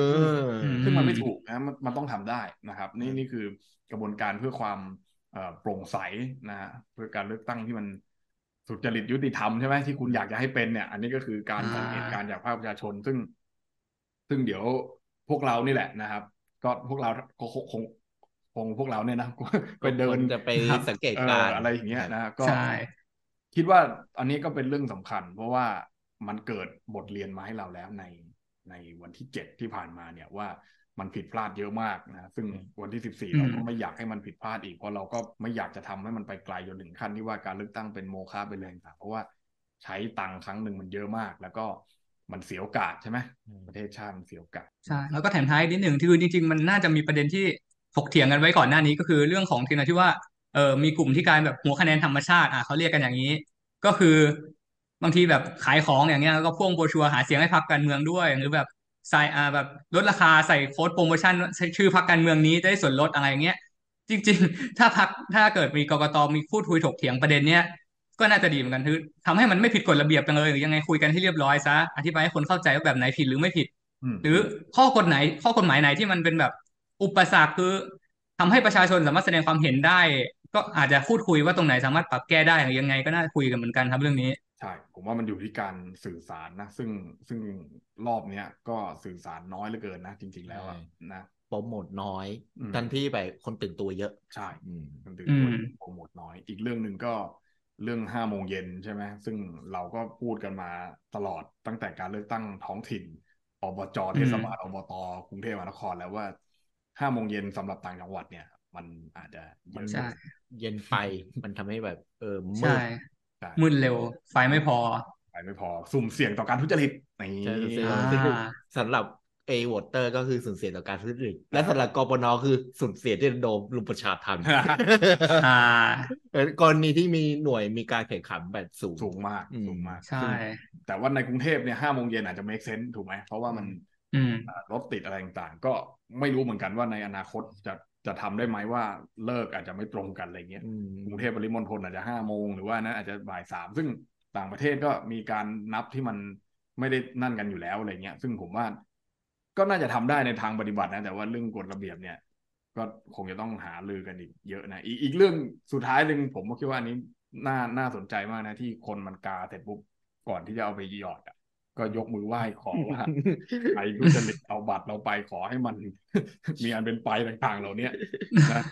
Speaker 2: อืม
Speaker 1: ซึ่งมันไม่ถูกนะมันมันต้องทำได้นะครับ นี่นี่คือกระบวนการเพื่อความเอ่อ โปร่งใสนะฮะเพื่อการเลือกตั้งที่มันสุจริตยุติธรรมใช่ไหมที่คุณอยากจะให้เป็นเนี่ย อันนี้ก็คือการ
Speaker 2: อ่า
Speaker 1: สังเกตการณ์จากภาคประชาชน ซึ่ง ซึ่งเดี๋ยวพวกเรานี่แหละนะครับ ก็พวกเราก็คงคงคงพวกเราเนี่ยนะไปเดิน
Speaker 3: จะไป
Speaker 2: ครับ
Speaker 3: สังเกต
Speaker 1: เออ
Speaker 3: การณ์
Speaker 1: อะไรอย่างเงี้ยนะก็
Speaker 2: ใช่
Speaker 1: คิดว่าอันนี้ก็เป็นเรื่องสำคัญ เพราะว่ามันเกิดบทเรียนมาให้เราแล้วในในวันที่เจ็ดที่ผ่านมาเนี่ยว่า มันผิดพลาดเยอะมากนะซึ่งวันที่สิบสี่
Speaker 2: อืม
Speaker 1: เราก็ไม่อยากให้มันผิดพลาดอีก เพราะเราก็ไม่อยากจะทำให้มันไปไกลจนถึงขั้นที่ว่าการเลือกตั้งเป็นโมฆะเป็นอะไรต่างๆเพราะว่าใช้ตังค์ครั้งหนึ่งมันเยอะมาก แล้วก็มันเสียโอกาสใช่ไหม
Speaker 3: อืม
Speaker 1: ประเทศชาติมันเสียโอกาส
Speaker 2: ใช่แล้วก็แถมท้ายนิดหนึ่งคือจริง ๆ มันน่าจะมีประเด็นที่ถกเถียงกันไว้ก่อนหน้านี้ก็คือเรื่องของทีนะที่ว่าเออมีกลุ่มที่กลายแบบหัวคะแนนธรรมชาติอะเขาเรียกกันอย่างนี้ ก็คือบางทีแบบขายของอย่างเงี้ยแล้วก็พ่วงโบรชัวร์หาเสียงให้พรรคการเมืองด้วย หรือแบบ ใส่อ่าแบบลดราคาใส่โค้ดโปรโมชั่นใช้ชื่อพรรคการเมืองนี้ได้ส่วนลดอะไรอย่างเงี้ยจริง ๆ ถ้าพรรคถ้าเกิดมีกกตมีพูดคุยถกเถียงประเด็นเนี้ยก็น่าจะดีเหมือนกันคือทำให้มันไม่ผิดกฎระเบียบกันเลยหรือยังไงคุยกันให้เรียบร้อยซะอธิบายให้คนเข้าใจว่าแบบไหนผิดหรือไม่ผิด
Speaker 1: อืม
Speaker 2: หรือข้อกฎไหนข้อกฎหมายไหนที่มันเป็นแบบอุปสรรคคือทำให้ประชาชนสามารถแสดงความเห็นได้ ก็อาจจะพูดคุยว่าตรงไหนสามารถปรับแก้ได้หรือยังไงก็น่าคุยกันเหมือนกันครับเรื่องนี้
Speaker 1: ใช่ ผมว่ามันอยู่ที่การสื่อสารนะ ซึ่งซึ่งรอบเนี้ยก็สื่อสารน้อยเหลือเกินนะ จริง ๆ แล้วอะ
Speaker 3: ใช่
Speaker 1: นะ
Speaker 3: โปรโมทน้อย
Speaker 1: อืม
Speaker 3: ทันที่ไปคนตื่นตัวเยอะ
Speaker 1: ใช่
Speaker 3: อืม
Speaker 1: มันตื่น
Speaker 2: อื
Speaker 1: ตัว
Speaker 2: ม
Speaker 1: โปรโมทน้อย อีกเรื่องหนึ่งก็เรื่องห้าโมงเย็นใช่ไหมซึ่งเราก็พูดกันมาตลอดตั้งแต่การเลือกตั้งท้องถิ่นอบจเทศบาลอบตกรุงเทพมหานครแล้วว่าห้าโมงเย็นสำหรับต่างจังหวัดเนี่ย มันอาจจะเยอะ
Speaker 2: ใช่
Speaker 3: เย็นไปมันทำให้แบบ เออมื
Speaker 2: ใช่
Speaker 3: ด
Speaker 1: ใช่
Speaker 2: มืดเร็ว ไฟไม่พอ
Speaker 1: ไปไม่พอ สุ่มเสี่ยงต่อการทุจริตนี่
Speaker 3: ใช่สุ่มเสี่ยง
Speaker 2: อ่า
Speaker 3: ต่อการทุจริตสำหรับเอวอเตอร์ก็คือสูญเสียต่อการทุจริตและสำหรับกปนคือสูญเสียที่โดนลุมประชาทัน
Speaker 2: อ่า
Speaker 3: เออกรณีที่มีหน่วยมีการแข่งขันแบบสูง
Speaker 1: สูงมาก
Speaker 3: อืม
Speaker 1: สูงมาก
Speaker 2: ใช่
Speaker 1: ซึ่งแต่ว่าในกรุงเทพเนี่ยห้าโมงเย็นอาจจะ make sense ถูกไหมเพราะว่ามัน
Speaker 2: อืม
Speaker 1: อ่ารถติดอะไรต่างๆ ก็ไม่รู้เหมือนกันว่าในอนาคตจะ จะทำได้ไหมว่าเลิกอาจจะไม่ตรงกันอะไรเงี้ย
Speaker 3: อืม
Speaker 1: กรุงเทพปริมณฑลอาจจะห้าโมงหรือว่านั้นอาจจะบ่ายสามซึ่งต่างประเทศก็มีการนับที่มันไม่ได้นั่นกันอยู่แล้วอะไรเงี้ย ซึ่งผมว่าก็น่าจะทำได้ในทางปฏิบัตินะ แต่ว่าเรื่องกฎระเบียบเนี่ย ก็คงจะต้องหาลือกันอีกเยอะนะอีกอีกเรื่องสุดท้ายหนึ่งผมก็คิดว่าอันนี้น่าน่าสนใจมากนะที่คนมันกาเสร็จปุ๊บก่อนที่จะเอาไปหยอดอะ ก็ยกมือไหว้ขอว่าใครทุจริตเอาบัตรเราไปขอให้มัน มีอันเป็นไปต่าง ๆ เหล่าเนี้ยนะ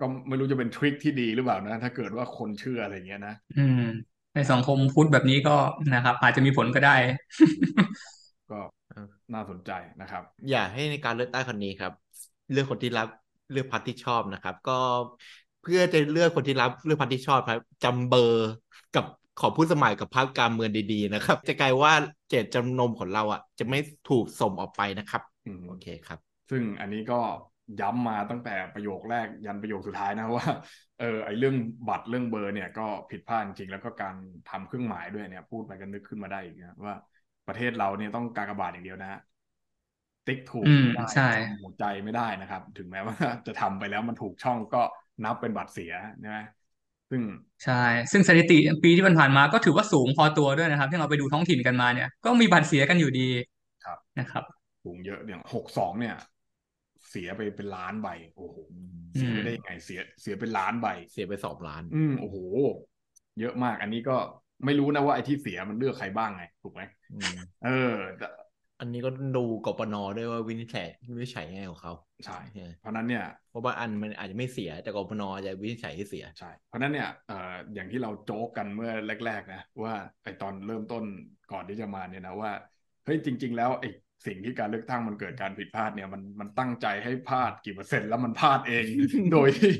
Speaker 1: ก็ไม่รู้จะเป็นทริคที่ดีหรือเปล่านะ ถ้าเกิดว่าคนเชื่ออะไรเงี้ยนะ
Speaker 2: อืม ในสังคมพุทธแบบนี้ก็นะครับ อาจจะมีผลก็ได้
Speaker 1: ก็น่าสนใจนะครับ
Speaker 3: อยากให้ในการเลือกตั้งครั้งนี้ครับ เลือกคนที่รับเลือกพรรคที่ชอบนะครับ ก็เพื่อจะเลือกคนที่รับเลือกพรรคที่ชอบครับจำเบอร์กับ ขอผู้สมัครกับพรรคการเมืองดีๆนะครับ จะกลายว่าเจตจำนงของเราอะ จะไม่ถูกส่งออกไปนะครับ
Speaker 1: อืม
Speaker 3: โอเคครับ
Speaker 1: ซึ่งอันนี้ก็ย้ำมาตั้งแต่ประโยคแรกยันประโยคสุดท้ายนะว่า เออไอเรื่องบัตรเรื่องเบอร์เนี่ยก็ผิดพลาดจริงๆแล้วก็การทำเครื่องหมายด้วยเนี่ย พูดไปกันนึกขึ้นมาได้อีกนะว่าประเทศเราเนี่ยต้องกากบาทอย่างเดียวนะฮะติ๊กถูก
Speaker 2: อืม
Speaker 1: ไม่ได้
Speaker 2: ใช่
Speaker 1: จำหัวใจไม่ได้นะครับ ถึงแม้ว่าจะทำไปแล้วมันถูกช่องก็นับเป็นบัตรเสียใช่ไหม ซึ่ง
Speaker 2: ใช่ ซึ่งสถิติปีที่ผ่านๆมาก็ถือว่าสูงพอตัวด้วยนะครับ ที่เราไปดูท้องถิ่นกันมาเนี่ย ก็มีบัตรเสียกันอยู่ดี
Speaker 1: ครับ
Speaker 2: นะครับ
Speaker 1: สูงเยอะอย่างหกสองเนี่ย เสียไปเป็นล้านใบ โอ้โหเสียไปได้ยังไงเสีย เสียเป็นล้านใบ
Speaker 3: เสียไปสองล้าน
Speaker 1: อืมโอ้โห เยอะมาก อันนี้ก็ไม่รู้นะว่าไอ้ที่เสียมันเลือกใครบ้างไงถูกไหม
Speaker 3: อืม
Speaker 1: เออแต่
Speaker 3: อันนี้ก็ดูกปนด้วยว่าวินิจฉัยวินิจฉัยยังไงของเขา
Speaker 1: ใช่
Speaker 3: ใช่
Speaker 1: เพราะฉะนั้นเนี่ย
Speaker 3: เพราะว่าอันมันอาจจะไม่เสียแต่กปนจะวินิจฉัยให้เสีย
Speaker 1: ใช่เพราะฉะนั้นเนี่ยเอ่ออย่างที่เราโจ๊กกันเมื่อแรก ๆ นะ ว่าไอตอนเริ่มต้นก่อนที่จะมาเนี่ยนะว่าเฮ้ยจริง ๆ แล้วไอ สิ่งที่การเลือกตั้งมันเกิดการผิดพลาดเนี่ยมันมันตั้งใจให้พลาดกี่เปอร์เซ็นต์แล้วมันพลาดเอง โดยที่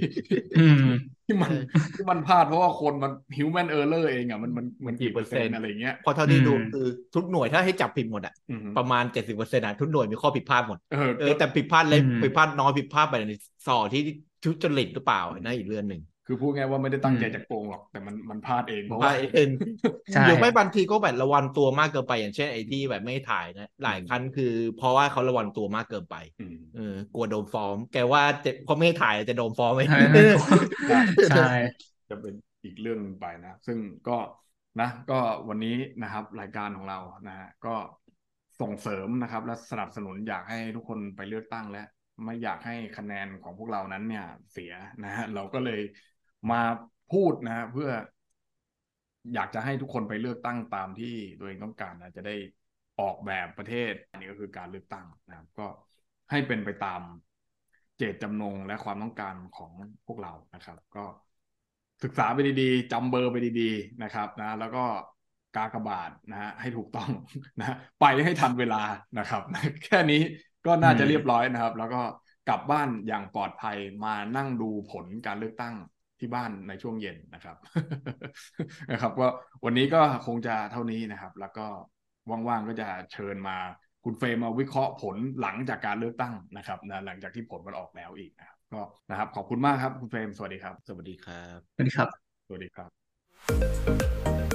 Speaker 2: อืม
Speaker 1: ที่มัน
Speaker 3: ใช่
Speaker 1: ที่มันพลาดเพราะว่าคนมัน human error เองอะมันมันมัน
Speaker 3: กี่
Speaker 1: กี่
Speaker 3: เป
Speaker 1: เป
Speaker 3: อ
Speaker 1: อ
Speaker 3: ร์
Speaker 1: ร์
Speaker 3: เซ็
Speaker 1: เซ็
Speaker 3: นต์
Speaker 1: อะไรเงี้ย
Speaker 3: เพราะเท่าที่ดู
Speaker 2: อืม
Speaker 3: คือทุกหน่วยถ้าให้จับผิดหมดอะ
Speaker 1: อือฮึ
Speaker 3: ประมาณเจ็ดสิบเปอร์เซ็นต์อะทุกหน่วยมีข้อผิดพลาดหมด
Speaker 1: เออ
Speaker 3: เออแต่ผิดพลาดเล็ก
Speaker 2: อืม
Speaker 3: ผิดพลาดน้อยผิดพลาดไปในสอที่ทุจริตหรือเปล่านั่นอีกเรื่องหนึ่ง
Speaker 1: คือพูดง่ายว่าไม่ได้ตั้งใจ
Speaker 2: อืม
Speaker 1: จะโกงหรอกแต่มันมันพลาดเองเพราะ
Speaker 3: พลา
Speaker 1: ว่า
Speaker 3: ดเอง
Speaker 2: ใช่
Speaker 3: หรือไม่บางทีก็แบบระวังตัวมากเกินไป อย่างเช่นไอ้ที่แบบไม่ถ่ายนะหลายครั้งคือ เพราะว่าเขาระวังตัวมากเกินไป
Speaker 1: อืม
Speaker 3: เออกลัวโดนฟ้องแกว่าจะพอไม่ให้ถ่ายจะโดนฟ้องไหม
Speaker 2: ใช่ใช่
Speaker 1: จะเป็นอีกเรื่องหนึ่งไปนะ ซึ่งก็นะ ก็วันนี้นะครับ รายการของเรานะฮะก็ส่งเสริมนะครับ และสนับสนุนอยากให้ทุกคนไปเลือกตั้งและไม่อยากให้คะแนนของพวกเรานั้นเนี่ยเสียนะฮะเราก็เลย มาพูดนะเพื่ออยากจะให้ทุกคนไปเลือกตั้งตามที่ตัวเองต้องการนะจะได้ออกแบบประเทศอันนี้ก็คือการเลือกตั้งนะครับก็ให้เป็นไปตามเจตจำนงและความต้องการของพวกเรานะครับ ก็ศึกษาไปดีๆจำเบอร์ไปดีๆนะครับนะ แล้วก็กากบาทนะฮะให้ถูกต้องนะไปให้ทันเวลานะครับ แค่นี้ก็น่าจะเรียบร้อยนะครับ แล้วก็กลับบ้านอย่างปลอดภัยมานั่งดูผลการเลือกตั้ง ที่บ้านในช่วงเย็นนะครับนะครับก็วันนี้ก็คงจะเท่านี้นะครับ แล้วก็ว่างๆก็จะเชิญมาคุณเฟรมมาวิเคราะห์ผลหลังจากการเลือกตั้งนะครับนะหลังจากที่ผลมันออกแล้วอีกนะครับก็นะครับขอบคุณมากครับคุณเฟรมสวัสดีครับ
Speaker 3: สวัสดีครับ
Speaker 2: สวัสดีครับ
Speaker 1: สวัสดีครับ